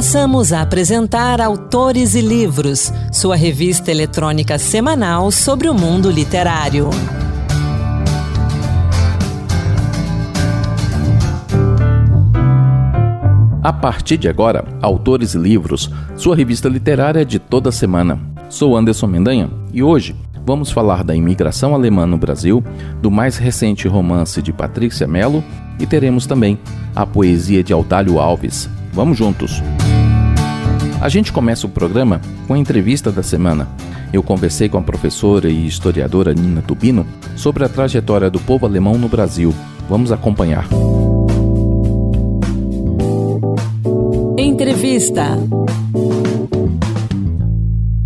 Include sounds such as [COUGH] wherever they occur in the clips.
Passamos a apresentar Autores e Livros, sua revista eletrônica semanal sobre o mundo literário. A partir de agora, Autores e Livros, sua revista literária de toda semana. Sou Anderson Mendanha e hoje vamos falar da imigração alemã no Brasil, do mais recente romance de Patrícia Mello e teremos também a poesia de Audálio Alves. Vamos juntos! A gente começa o programa com a entrevista da semana. Eu conversei com a professora e historiadora Nina Tubino sobre a trajetória do povo alemão no Brasil. Vamos acompanhar. Entrevista.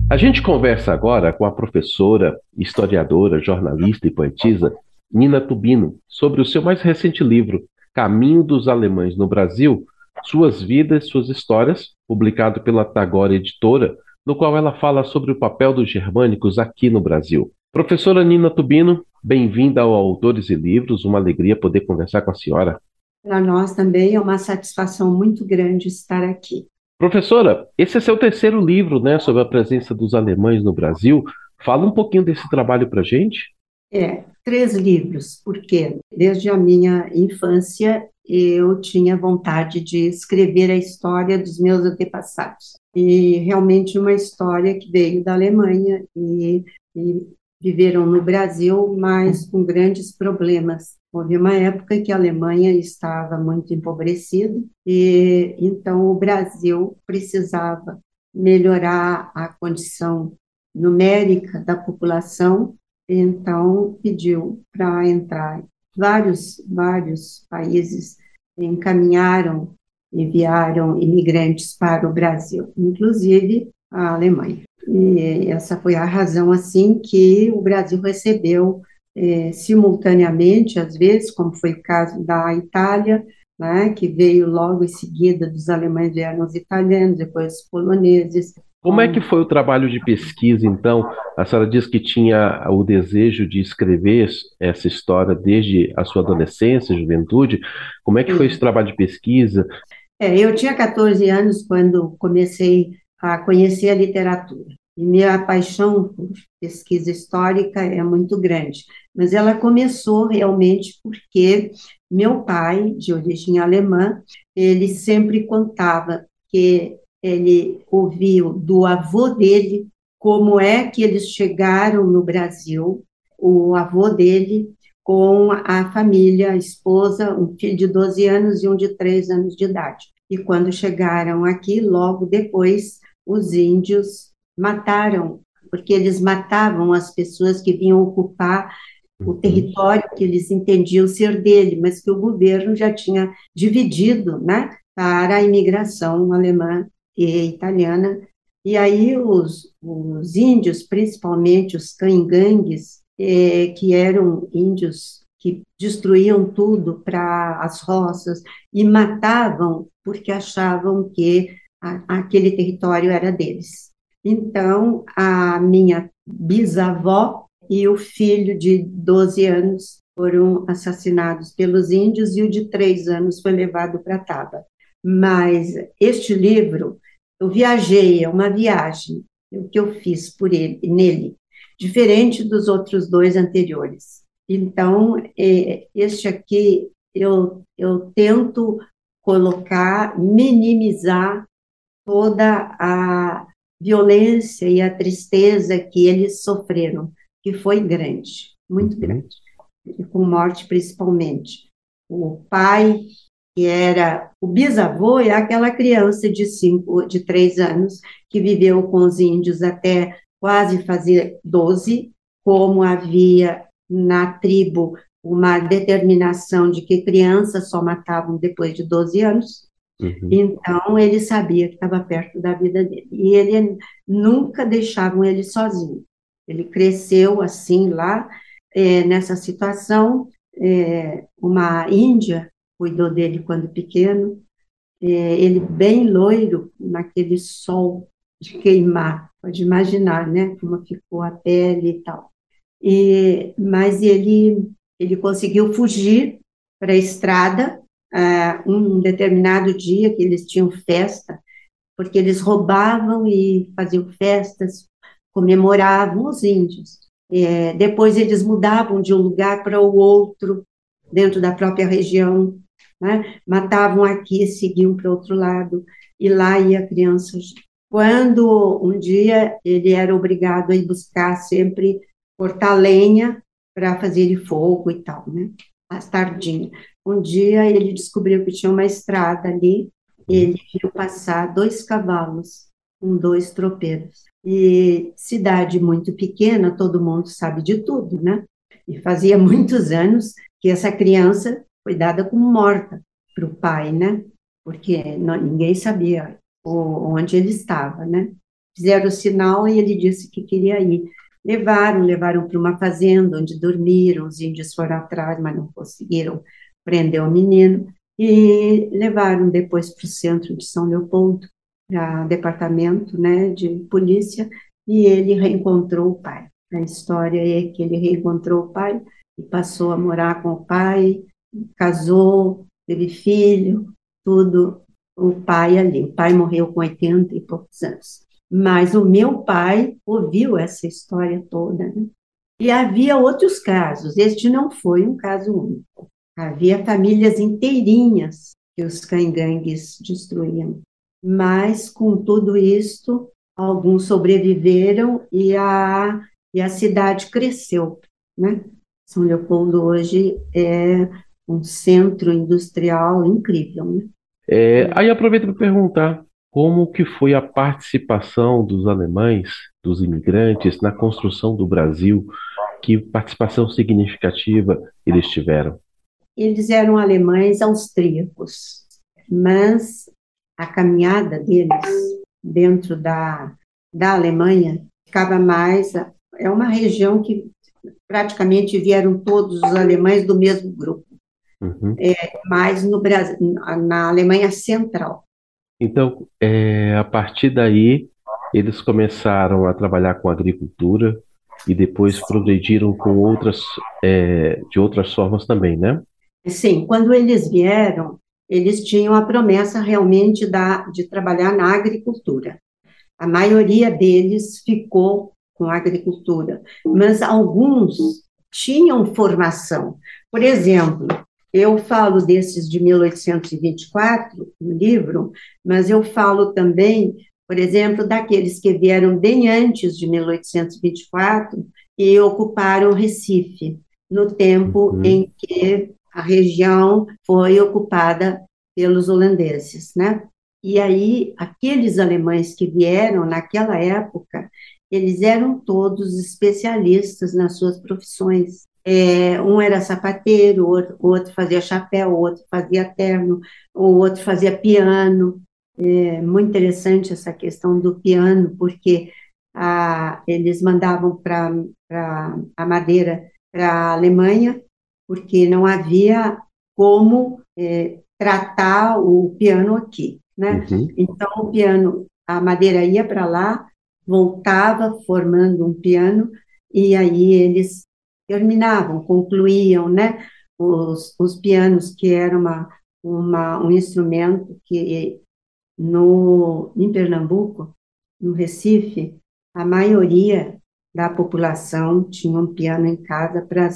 A gente conversa agora com a professora, historiadora, jornalista e poetisa Nina Tubino sobre o seu mais recente livro, Caminho dos Alemães no Brasil, Suas Vidas, Suas Histórias, publicado pela Tagore Editora, no qual ela fala sobre o papel dos germânicos aqui no Brasil. Professora Nina Tubino, bem-vinda ao Autores e Livros, uma alegria poder conversar com a senhora. Para nós também é uma satisfação muito grande estar aqui. Professora, esse é seu terceiro livro, né, sobre a presença dos alemães no Brasil. Fala um pouquinho desse trabalho para gente. É, três livros, porque desde a minha infância eu tinha vontade de escrever a história dos meus antepassados. E realmente uma história que veio da Alemanha e, e viveram no Brasil, mas com grandes problemas. Houve uma época que a Alemanha estava muito empobrecida e então o Brasil precisava melhorar a condição numérica da população, então pediu para entrar vários vários países encaminharam enviaram imigrantes para o Brasil, inclusive a Alemanha. E essa foi a razão, assim, que o Brasil recebeu é, simultaneamente, às vezes, como foi o caso da Itália, né, que veio logo em seguida dos alemães vieram os italianos, depois os poloneses. Como é que foi o trabalho de pesquisa, então? A senhora diz que tinha o desejo de escrever essa história desde a sua adolescência, juventude. Como é que foi esse trabalho de pesquisa? É, eu tinha 14 anos quando comecei a conhecer a literatura. E minha paixão por pesquisa histórica é muito grande. Mas ela começou realmente porque meu pai, de origem alemã, ele sempre contava que ele ouviu do avô dele como é que eles chegaram no Brasil, o avô dele com a família, a esposa, um filho de 12 anos e um de 3 anos de idade. E quando chegaram aqui, logo depois, os índios mataram, porque eles matavam as pessoas que vinham ocupar o uhum. território que eles entendiam ser dele, mas que o governo já tinha dividido, né, para a imigração alemã e italiana. E aí os, os índios, principalmente os cangangues, eh, que eram índios que destruíam tudo para as roças e matavam porque achavam que a, aquele território era deles. Então, a minha bisavó e o filho de 12 anos foram assassinados pelos índios e o de 3 anos foi levado para Taba. Mas este livro, eu viajei, é uma viagem, o que eu fiz por ele, nele, diferente dos outros dois anteriores. Então, é, este aqui eu, eu tento colocar, minimizar toda a violência e a tristeza que eles sofreram, que foi grande, muito uhum. grande, e com morte principalmente. O pai, que era o bisavô, é aquela criança de cinco, de três anos que viveu com os índios até quase fazer doze, como havia na tribo uma determinação de que crianças só matavam depois de 12 anos. Uhum. Então, ele sabia que estava perto da vida dele. E ele nunca deixavam ele sozinho. Ele cresceu assim lá, é, nessa situação. É, uma índia cuidou dele quando pequeno. É, ele bem loiro, naquele sol de queimar. Pode imaginar, né? Como ficou a pele e tal. E, mas ele ele conseguiu fugir para a estrada uh, um determinado dia que eles tinham festa porque eles roubavam e faziam festas, comemoravam os índios. É, depois eles mudavam de um lugar para o outro, dentro da própria região, né? matavam aqui, seguiam para outro lado, e lá ia crianças. Quando um dia ele era obrigado a ir buscar sempre cortar lenha para fazer fogo e tal, né? Às tardinhas. Um dia ele descobriu que tinha uma estrada ali, ele viu passar dois cavalos com dois tropeiros. E cidade muito pequena, todo mundo sabe de tudo, né? E fazia [LAUGHS] muitos anos que essa criança foi dada como morta para o pai, né? Porque não, ninguém sabia onde ele estava, né? Fizeram o sinal e ele disse que queria ir. Levaram, levaram para uma fazenda onde dormiram, os índios foram atrás, mas não conseguiram prender o menino, e levaram depois para o centro de São Leopoldo, para departamento né, de polícia, e ele reencontrou o pai. A história é que ele reencontrou o pai e passou a morar com o pai, casou, teve filho, tudo, o pai ali. O pai morreu com 80 e poucos anos. Mas o meu pai ouviu essa história toda, né? E havia outros casos, este não foi um caso único. Havia famílias inteirinhas que os cangangues destruíam. Mas, com tudo isto, alguns sobreviveram e a, e a cidade cresceu. Né? São Leopoldo hoje é um centro industrial incrível. Né? É, aí aproveito para perguntar como que foi a participação dos alemães, dos imigrantes, na construção do Brasil? Que participação significativa eles tiveram? Eles eram alemães austríacos, mas a caminhada deles dentro da, da Alemanha ficava mais. É uma região que praticamente vieram todos os alemães do mesmo grupo, uhum. é, mas no Brasil, na Alemanha Central. Então, é, a partir daí, eles começaram a trabalhar com agricultura e depois progrediram com outras, é, de outras formas também, né? Sim, quando eles vieram, eles tinham a promessa realmente da, de trabalhar na agricultura. A maioria deles ficou com a agricultura, mas alguns tinham formação. Por exemplo, eu falo desses de 1824 no livro, mas eu falo também, por exemplo, daqueles que vieram bem antes de 1824 e ocuparam Recife, no tempo uhum. em que a região foi ocupada pelos holandeses, né? E aí, aqueles alemães que vieram naquela época, eles eram todos especialistas nas suas profissões. É, um era sapateiro, o outro, outro, fazia chapéu, o outro fazia terno, o outro fazia piano. É muito interessante essa questão do piano, porque a, eles mandavam para a madeira para a Alemanha, porque não havia como é, tratar o piano aqui, né? Uhum. Então, o piano, a madeira ia para lá, voltava formando um piano, e aí eles terminavam, concluíam, né, os, os pianos, que era uma, uma, um instrumento que no, em Pernambuco, no Recife, a maioria da população tinha um piano em casa para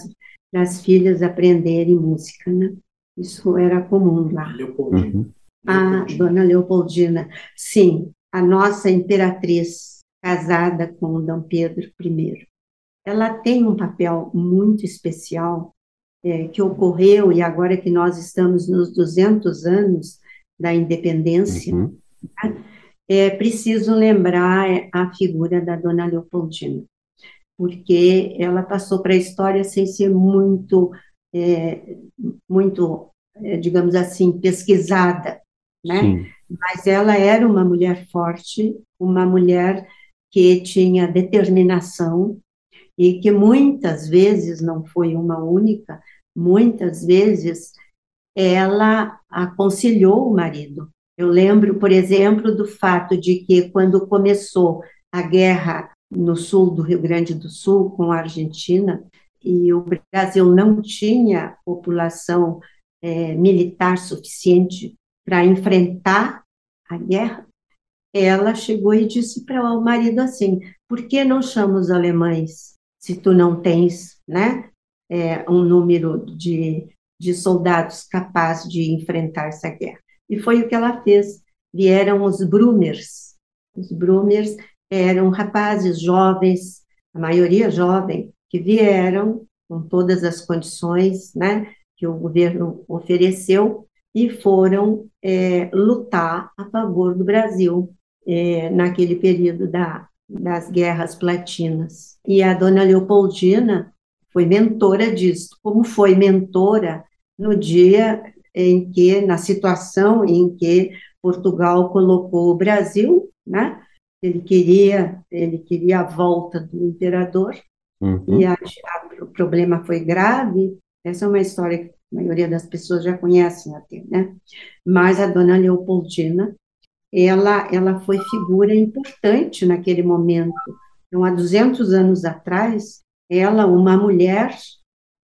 as filhas aprenderem música, né? Isso era comum lá. Leopoldina. Uhum. A dona Leopoldina, sim, a nossa imperatriz casada com Dom Pedro I ela tem um papel muito especial é, que ocorreu, e agora que nós estamos nos 200 anos da independência, uhum. Né, é preciso lembrar a figura da dona Leopoldina, porque ela passou para a história sem ser muito, é, muito é, digamos assim, pesquisada, né? Sim. Mas ela era uma mulher forte, uma mulher que tinha determinação, e que muitas vezes, não foi uma única, muitas vezes ela aconselhou o marido. Eu lembro, por exemplo, do fato de que quando começou a guerra no sul do Rio Grande do Sul com a Argentina, e o Brasil não tinha população é, militar suficiente para enfrentar a guerra, ela chegou e disse para o marido assim: por que não chama os alemães se tu não tens, né, é, um número de, de soldados capazes de enfrentar essa guerra? E foi o que ela fez. Vieram os Brumers. Os Brumers eram rapazes jovens, a maioria jovem, que vieram com todas as condições, né, que o governo ofereceu e foram é, lutar a favor do Brasil é, naquele período da, das guerras platinas. E a dona Leopoldina foi mentora disso, como foi mentora no dia em que, na situação em que Portugal colocou o Brasil, né? Ele queria, ele queria a volta do imperador uhum. e a, a, o problema foi grave. Essa é uma história que a maioria das pessoas já conhecem até, né? Mas a dona Leopoldina ela, ela foi figura importante naquele momento. Então, há 200 anos atrás, ela, uma mulher,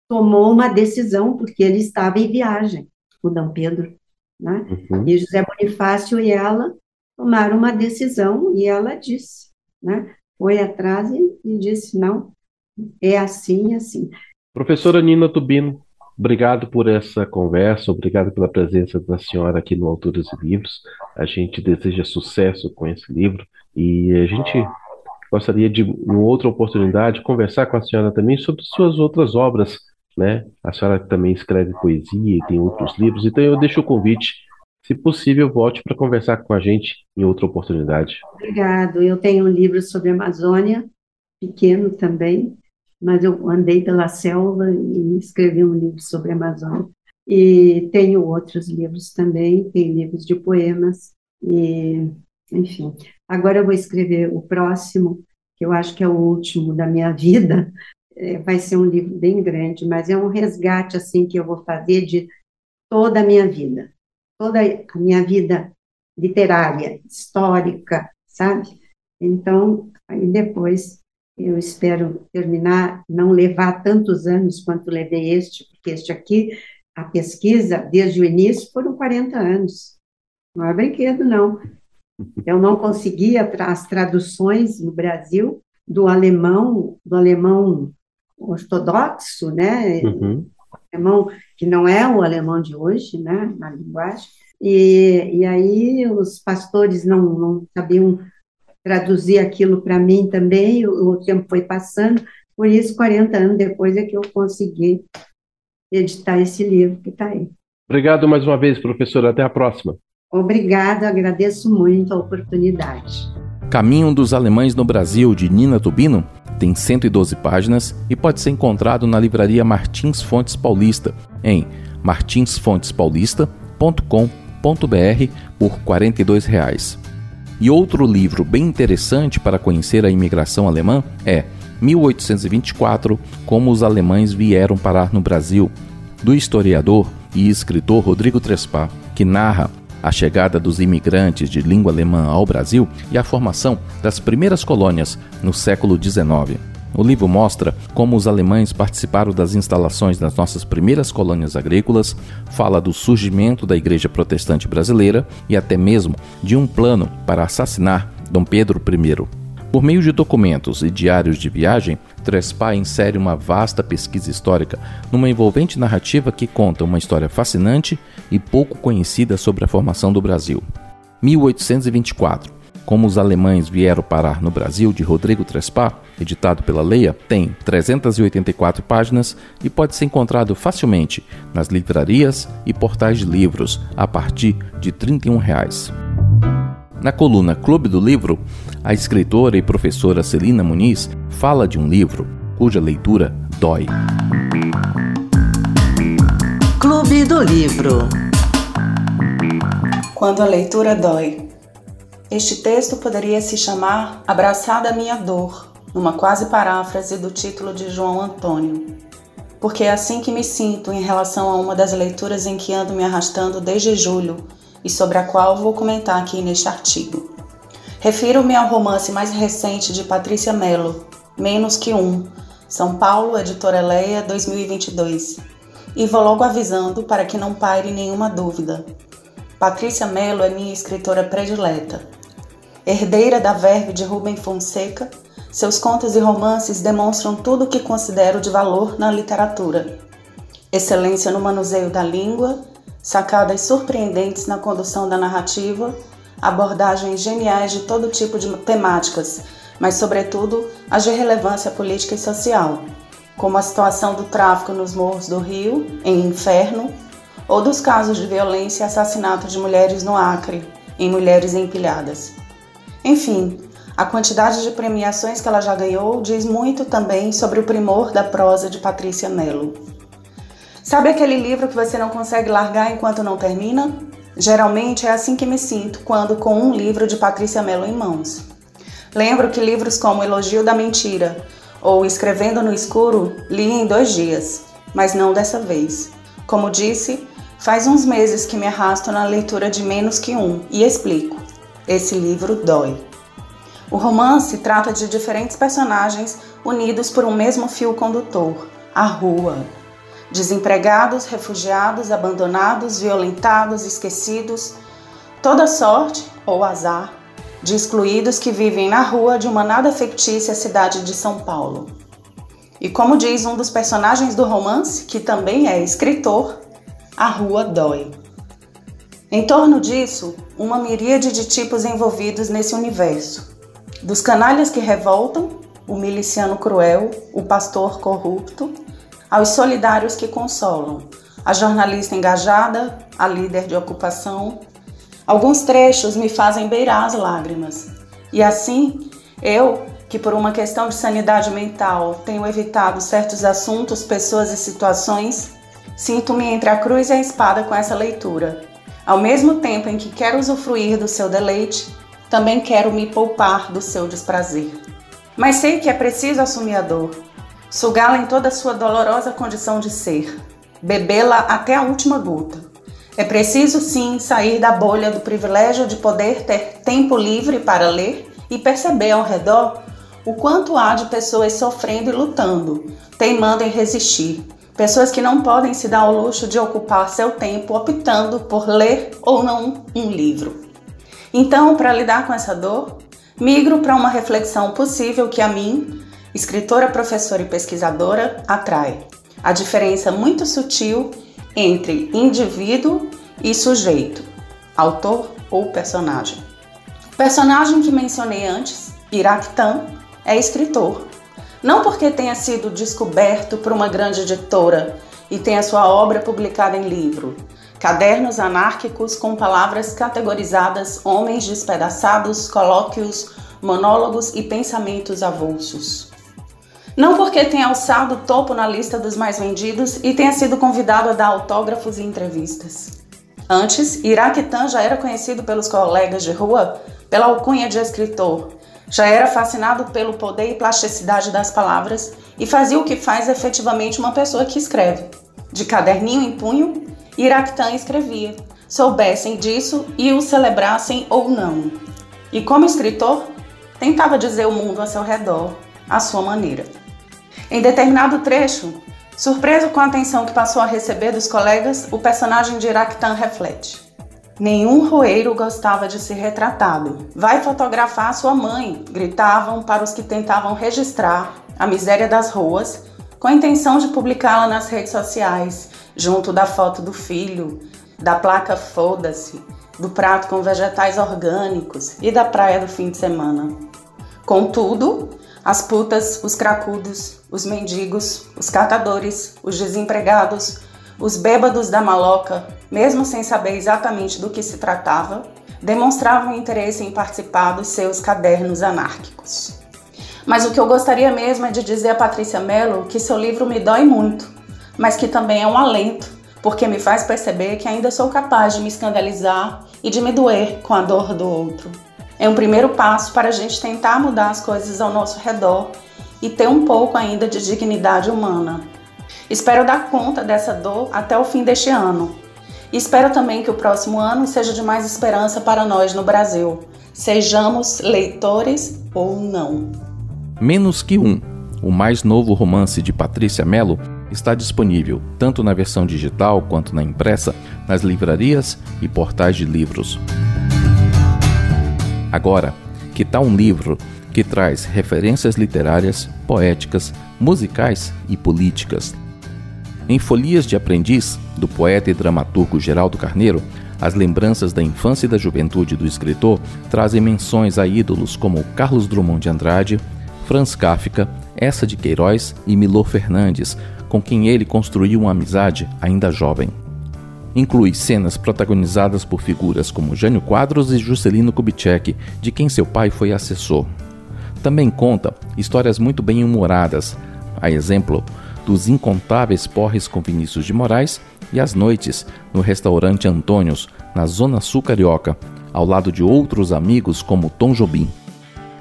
tomou uma decisão, porque ele estava em viagem, o D. Pedro, né? Uhum. E José Bonifácio e ela tomaram uma decisão, e ela disse, né? Foi atrás e, e disse, não, é assim, assim. Professora Nina Tubino, Obrigado por essa conversa, obrigado pela presença da senhora aqui no Autores e Livros. A gente deseja sucesso com esse livro e a gente gostaria de, em outra oportunidade, conversar com a senhora também sobre suas outras obras, né? A senhora também escreve poesia e tem outros livros, então eu deixo o convite. Se possível, volte para conversar com a gente em outra oportunidade. Obrigado. Eu tenho um livro sobre a Amazônia, pequeno também, mas eu andei pela selva e escrevi um livro sobre a Amazônia. E tenho outros livros também, tem livros de poemas, e, enfim. Agora eu vou escrever o próximo, que eu acho que é o último da minha [LAUGHS] vida. É, vai ser um livro bem grande, mas é um resgate assim que eu vou fazer de toda a minha vida, toda a minha vida literária, histórica, sabe? Então, aí depois eu espero terminar, não levar tantos anos quanto levei este, porque este aqui, a pesquisa, desde o início, foram 40 anos. Não é brinquedo, não. Eu não conseguia as traduções no Brasil do alemão, do alemão ortodoxo, né? Uhum. Alemão que não é o alemão de hoje, né? Na linguagem. E, e aí os pastores não, não sabiam traduzir aquilo para mim também, o, o, tempo foi passando, por isso, 40 anos depois é que eu consegui editar esse livro que está aí. Obrigado mais uma vez, professora. Até a próxima. Obrigada, agradeço muito a oportunidade. Caminho dos Alemães no Brasil, de Nina Tubino, tem 112 páginas e pode ser encontrado na livraria Martins Fontes Paulista, em martinsfontespaulista.com.br por 42 reais. E outro livro bem interessante para conhecer a imigração alemã é 1824 Como os alemães vieram parar no Brasil, do historiador e escritor Rodrigo Trespa, que narra a chegada dos imigrantes de língua alemã ao Brasil e a formação das primeiras colônias no século XIX. O livro mostra como os alemães participaram das instalações das nossas primeiras colônias agrícolas, fala do surgimento da Igreja Protestante Brasileira e até mesmo de um plano para assassinar Dom Pedro I. Por meio de documentos e diários de viagem, Trespa insere uma vasta pesquisa histórica numa envolvente narrativa que conta uma história fascinante e pouco conhecida sobre a formação do Brasil. 1824 como os alemães vieram parar no Brasil, de Rodrigo Trespa, editado pela Leia, tem 384 páginas e pode ser encontrado facilmente nas livrarias e portais de livros a partir de 31 reais. Na coluna Clube do Livro, a escritora e professora Celina Muniz fala de um livro cuja leitura dói. Clube do Livro Quando a leitura dói. Este texto poderia se chamar Abraçada a Minha Dor, numa quase paráfrase do título de João Antônio. Porque é assim que me sinto em relação a uma das leituras em que ando me arrastando desde julho e sobre a qual vou comentar aqui neste artigo. Refiro-me ao romance mais recente de Patrícia Mello, Menos que Um, São Paulo, Editora Leia, 2022. E vou logo avisando para que não paire nenhuma dúvida. Patrícia Mello é minha escritora predileta herdeira da verve de Rubem Fonseca, seus contos e romances demonstram tudo o que considero de valor na literatura. Excelência no manuseio da língua, sacadas surpreendentes na condução da narrativa, abordagens geniais de todo tipo de temáticas, mas, sobretudo, as de relevância política e social, como a situação do tráfico nos morros do Rio, em Inferno, ou dos casos de violência e assassinato de mulheres no Acre, em Mulheres Empilhadas. Enfim, a quantidade de premiações que ela já ganhou diz muito também sobre o primor da prosa de Patrícia Mello. Sabe aquele livro que você não consegue largar enquanto não termina? Geralmente é assim que me sinto quando com um livro de Patrícia Mello em mãos. Lembro que livros como Elogio da Mentira ou Escrevendo no Escuro li em dois dias, mas não dessa vez. Como disse, faz uns meses que me arrasto na leitura de menos que um e explico. Esse livro dói. O romance trata de diferentes personagens unidos por um mesmo fio condutor: a rua. Desempregados, refugiados, abandonados, violentados, esquecidos, toda sorte ou azar de excluídos que vivem na rua de uma nada fictícia cidade de São Paulo. E como diz um dos personagens do romance, que também é escritor, a rua dói. Em torno disso, uma miríade de tipos envolvidos nesse universo dos canalhas que revoltam, o miliciano cruel, o pastor corrupto, aos solidários que consolam, a jornalista engajada, a líder de ocupação. Alguns trechos me fazem beirar as lágrimas. E assim, eu, que por uma questão de sanidade mental tenho evitado certos assuntos, pessoas e situações, sinto-me entre a cruz e a espada com essa leitura. Ao mesmo tempo em que quero usufruir do seu deleite, também quero me poupar do seu desprazer. Mas sei que é preciso assumir a dor, sugá-la em toda a sua dolorosa condição de ser, bebê-la até a última gota. É preciso sim sair da bolha do privilégio de poder ter tempo livre para ler e perceber ao redor o quanto há de pessoas sofrendo e lutando, teimando em resistir. Pessoas que não podem se dar ao luxo de ocupar seu tempo optando por ler ou não um livro. Então, para lidar com essa dor, migro para uma reflexão possível que a mim, escritora, professora e pesquisadora, atrai. A diferença muito sutil entre indivíduo e sujeito, autor ou personagem. O personagem que mencionei antes, Iraktan, é escritor. Não porque tenha sido descoberto por uma grande editora e tenha sua obra publicada em livro, Cadernos anárquicos com palavras categorizadas, homens despedaçados, colóquios, monólogos e pensamentos avulsos. Não porque tenha alçado o topo na lista dos mais vendidos e tenha sido convidado a dar autógrafos e entrevistas. Antes, Iraquitan já era conhecido pelos colegas de rua pela alcunha de escritor, já era fascinado pelo poder e plasticidade das palavras e fazia o que faz efetivamente uma pessoa que escreve. De caderninho em punho, Iractã escrevia, soubessem disso e o celebrassem ou não. E como escritor, tentava dizer o mundo a seu redor, à sua maneira. Em determinado trecho, surpreso com a atenção que passou a receber dos colegas, o personagem de Iractã reflete. Nenhum roeiro gostava de ser retratado. Vai fotografar sua mãe, gritavam para os que tentavam registrar a miséria das ruas, com a intenção de publicá-la nas redes sociais, junto da foto do filho, da placa Foda-se, do prato com vegetais orgânicos e da praia do fim de semana. Contudo, as putas, os cracudos, os mendigos, os catadores, os desempregados, os bêbados da maloca, mesmo sem saber exatamente do que se tratava, demonstravam interesse em participar dos seus cadernos anárquicos. Mas o que eu gostaria mesmo é de dizer a Patrícia Mello que seu livro me dói muito, mas que também é um alento, porque me faz perceber que ainda sou capaz de me escandalizar e de me doer com a dor do outro. É um primeiro passo para a gente tentar mudar as coisas ao nosso redor e ter um pouco ainda de dignidade humana. Espero dar conta dessa dor até o fim deste ano. Espero também que o próximo ano seja de mais esperança para nós no Brasil, sejamos leitores ou não. Menos que um, o mais novo romance de Patrícia Mello, está disponível tanto na versão digital quanto na impressa nas livrarias e portais de livros. Agora, Que tal um livro que traz referências literárias, poéticas, musicais e políticas? Em Folias de Aprendiz, do poeta e dramaturgo Geraldo Carneiro, as lembranças da infância e da juventude do escritor trazem menções a ídolos como Carlos Drummond de Andrade, Franz Kafka, Essa de Queiroz e Milor Fernandes, com quem ele construiu uma amizade ainda jovem. Inclui cenas protagonizadas por figuras como Jânio Quadros e Juscelino Kubitschek, de quem seu pai foi assessor. Também conta histórias muito bem humoradas, a exemplo dos incontáveis porres com Vinícius de Moraes e as noites no restaurante Antônios, na Zona Sul Carioca, ao lado de outros amigos como Tom Jobim.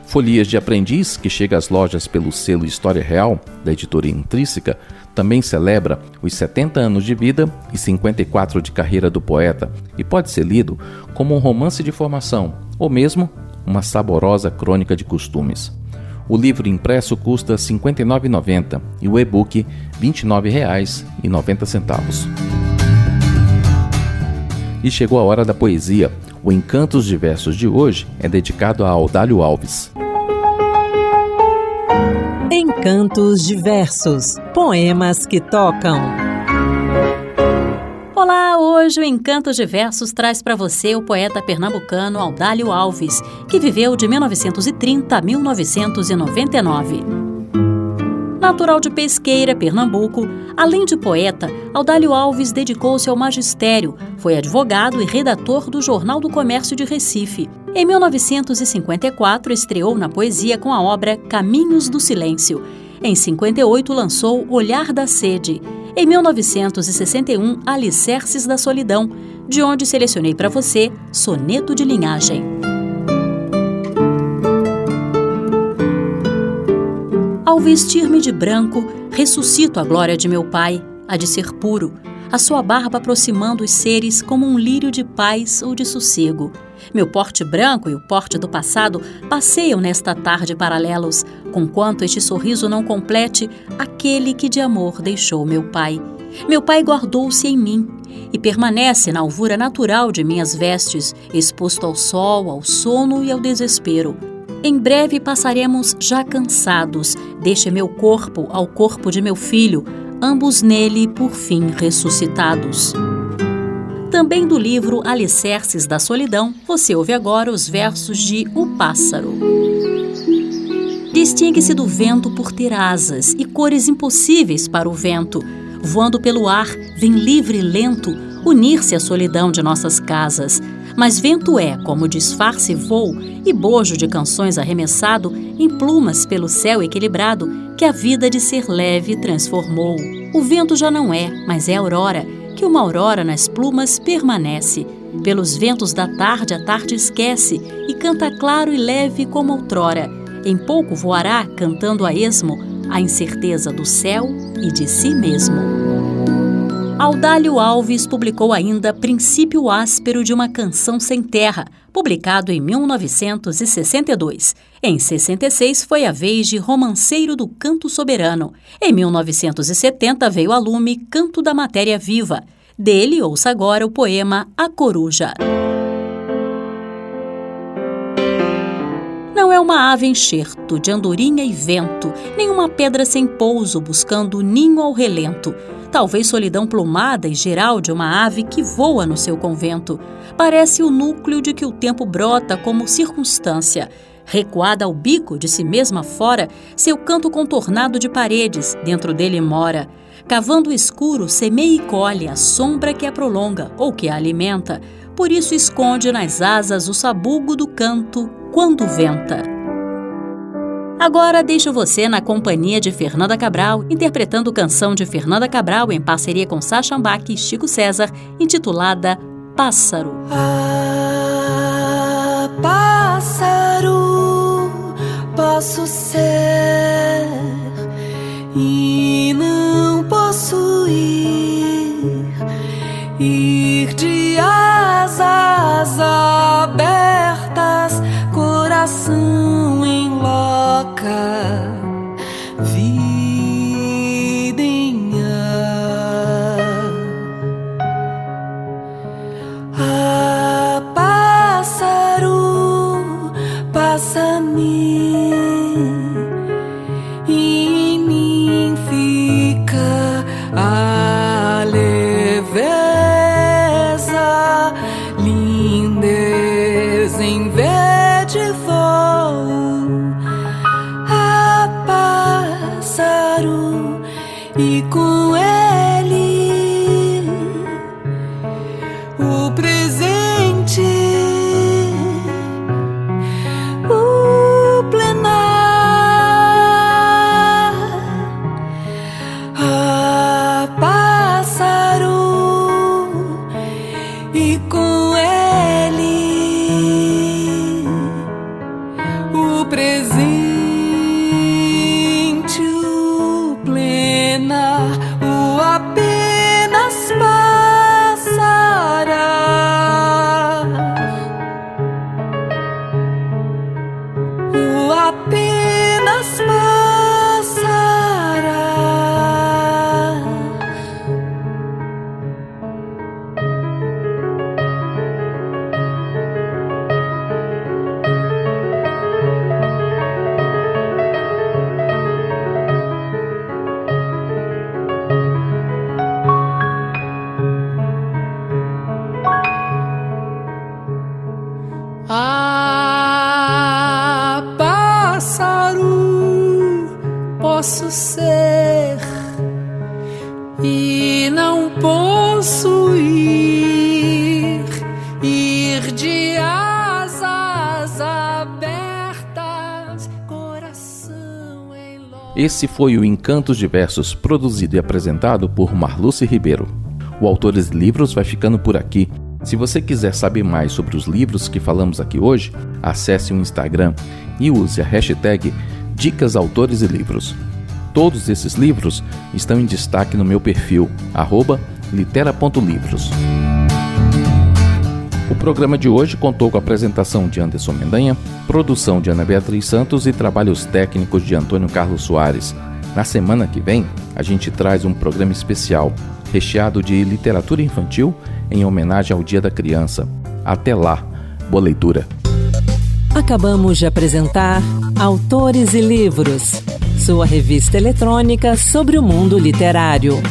Folias de Aprendiz, que chega às lojas pelo selo História Real, da editora Intrínseca, também celebra os 70 anos de vida e 54 de carreira do poeta e pode ser lido como um romance de formação ou mesmo uma saborosa crônica de costumes. O livro impresso custa R$ 59,90 e o e-book R$ 29,90. E chegou a hora da poesia. O Encantos de Versos de hoje é dedicado a Audálio Alves. Encantos de Versos Poemas que tocam. Olá, hoje o Encantos de Versos traz para você o poeta pernambucano Audálio Alves, que viveu de 1930 a 1999. Natural de Pesqueira, Pernambuco, além de poeta, Audálio Alves dedicou-se ao magistério, foi advogado e redator do Jornal do Comércio de Recife. Em 1954, estreou na poesia com a obra Caminhos do Silêncio. Em 58, lançou Olhar da Sede. Em 1961, Alicerces da Solidão, de onde selecionei para você Soneto de Linhagem. Ao vestir-me de branco, ressuscito a glória de meu Pai, a de ser puro, a sua barba aproximando os seres como um lírio de paz ou de sossego. Meu porte branco e o porte do passado passeiam nesta tarde paralelos, conquanto este sorriso não complete aquele que de amor deixou meu Pai. Meu Pai guardou-se em mim e permanece na alvura natural de minhas vestes, exposto ao sol, ao sono e ao desespero. Em breve passaremos já cansados, deixe meu corpo ao corpo de meu filho, ambos nele por fim ressuscitados. Também do livro Alicerces da Solidão, você ouve agora os versos de O Pássaro. Distingue-se do vento por ter asas e cores impossíveis para o vento. Voando pelo ar, vem livre e lento unir-se à solidão de nossas casas mas vento é como disfarce voo e bojo de canções arremessado em plumas pelo céu equilibrado que a vida de ser leve transformou. O vento já não é, mas é aurora, que uma aurora nas plumas permanece. Pelos ventos da tarde a tarde esquece e canta claro e leve como outrora. Em pouco voará, cantando a esmo, a incerteza do céu e de si mesmo. Audálio Alves publicou ainda Princípio Áspero de uma Canção Sem Terra, publicado em 1962. Em 66 foi a vez de Romanceiro do Canto Soberano. Em 1970 veio a lume Canto da Matéria Viva. Dele ouça agora o poema A Coruja. Não é uma ave enxerto de andorinha e vento, nem uma pedra sem pouso buscando ninho ao relento talvez solidão plumada e geral de uma ave que voa no seu convento. Parece o núcleo de que o tempo brota como circunstância. Recuada ao bico de si mesma fora, seu canto contornado de paredes, dentro dele mora. Cavando o escuro, semeia e colhe a sombra que a prolonga ou que a alimenta. Por isso esconde nas asas o sabugo do canto quando venta. Agora deixo você na companhia de Fernanda Cabral, interpretando canção de Fernanda Cabral em parceria com Sacha Ambach e Chico César, intitulada Pássaro. Ah, pássaro, posso ser e não posso ir, ir de asas abertas, coração em loca 可。Esse foi o Encantos de Versos, produzido e apresentado por Marluce Ribeiro. O Autores Livros vai ficando por aqui. Se você quiser saber mais sobre os livros que falamos aqui hoje, acesse o Instagram e use a hashtag Dicas Autores e Livros. Todos esses livros estão em destaque no meu perfil, litera.livros. O programa de hoje contou com a apresentação de Anderson Mendanha, produção de Ana Beatriz Santos e trabalhos técnicos de Antônio Carlos Soares. Na semana que vem, a gente traz um programa especial, recheado de literatura infantil em homenagem ao Dia da Criança. Até lá, boa leitura! Acabamos de apresentar Autores e Livros, sua revista eletrônica sobre o mundo literário.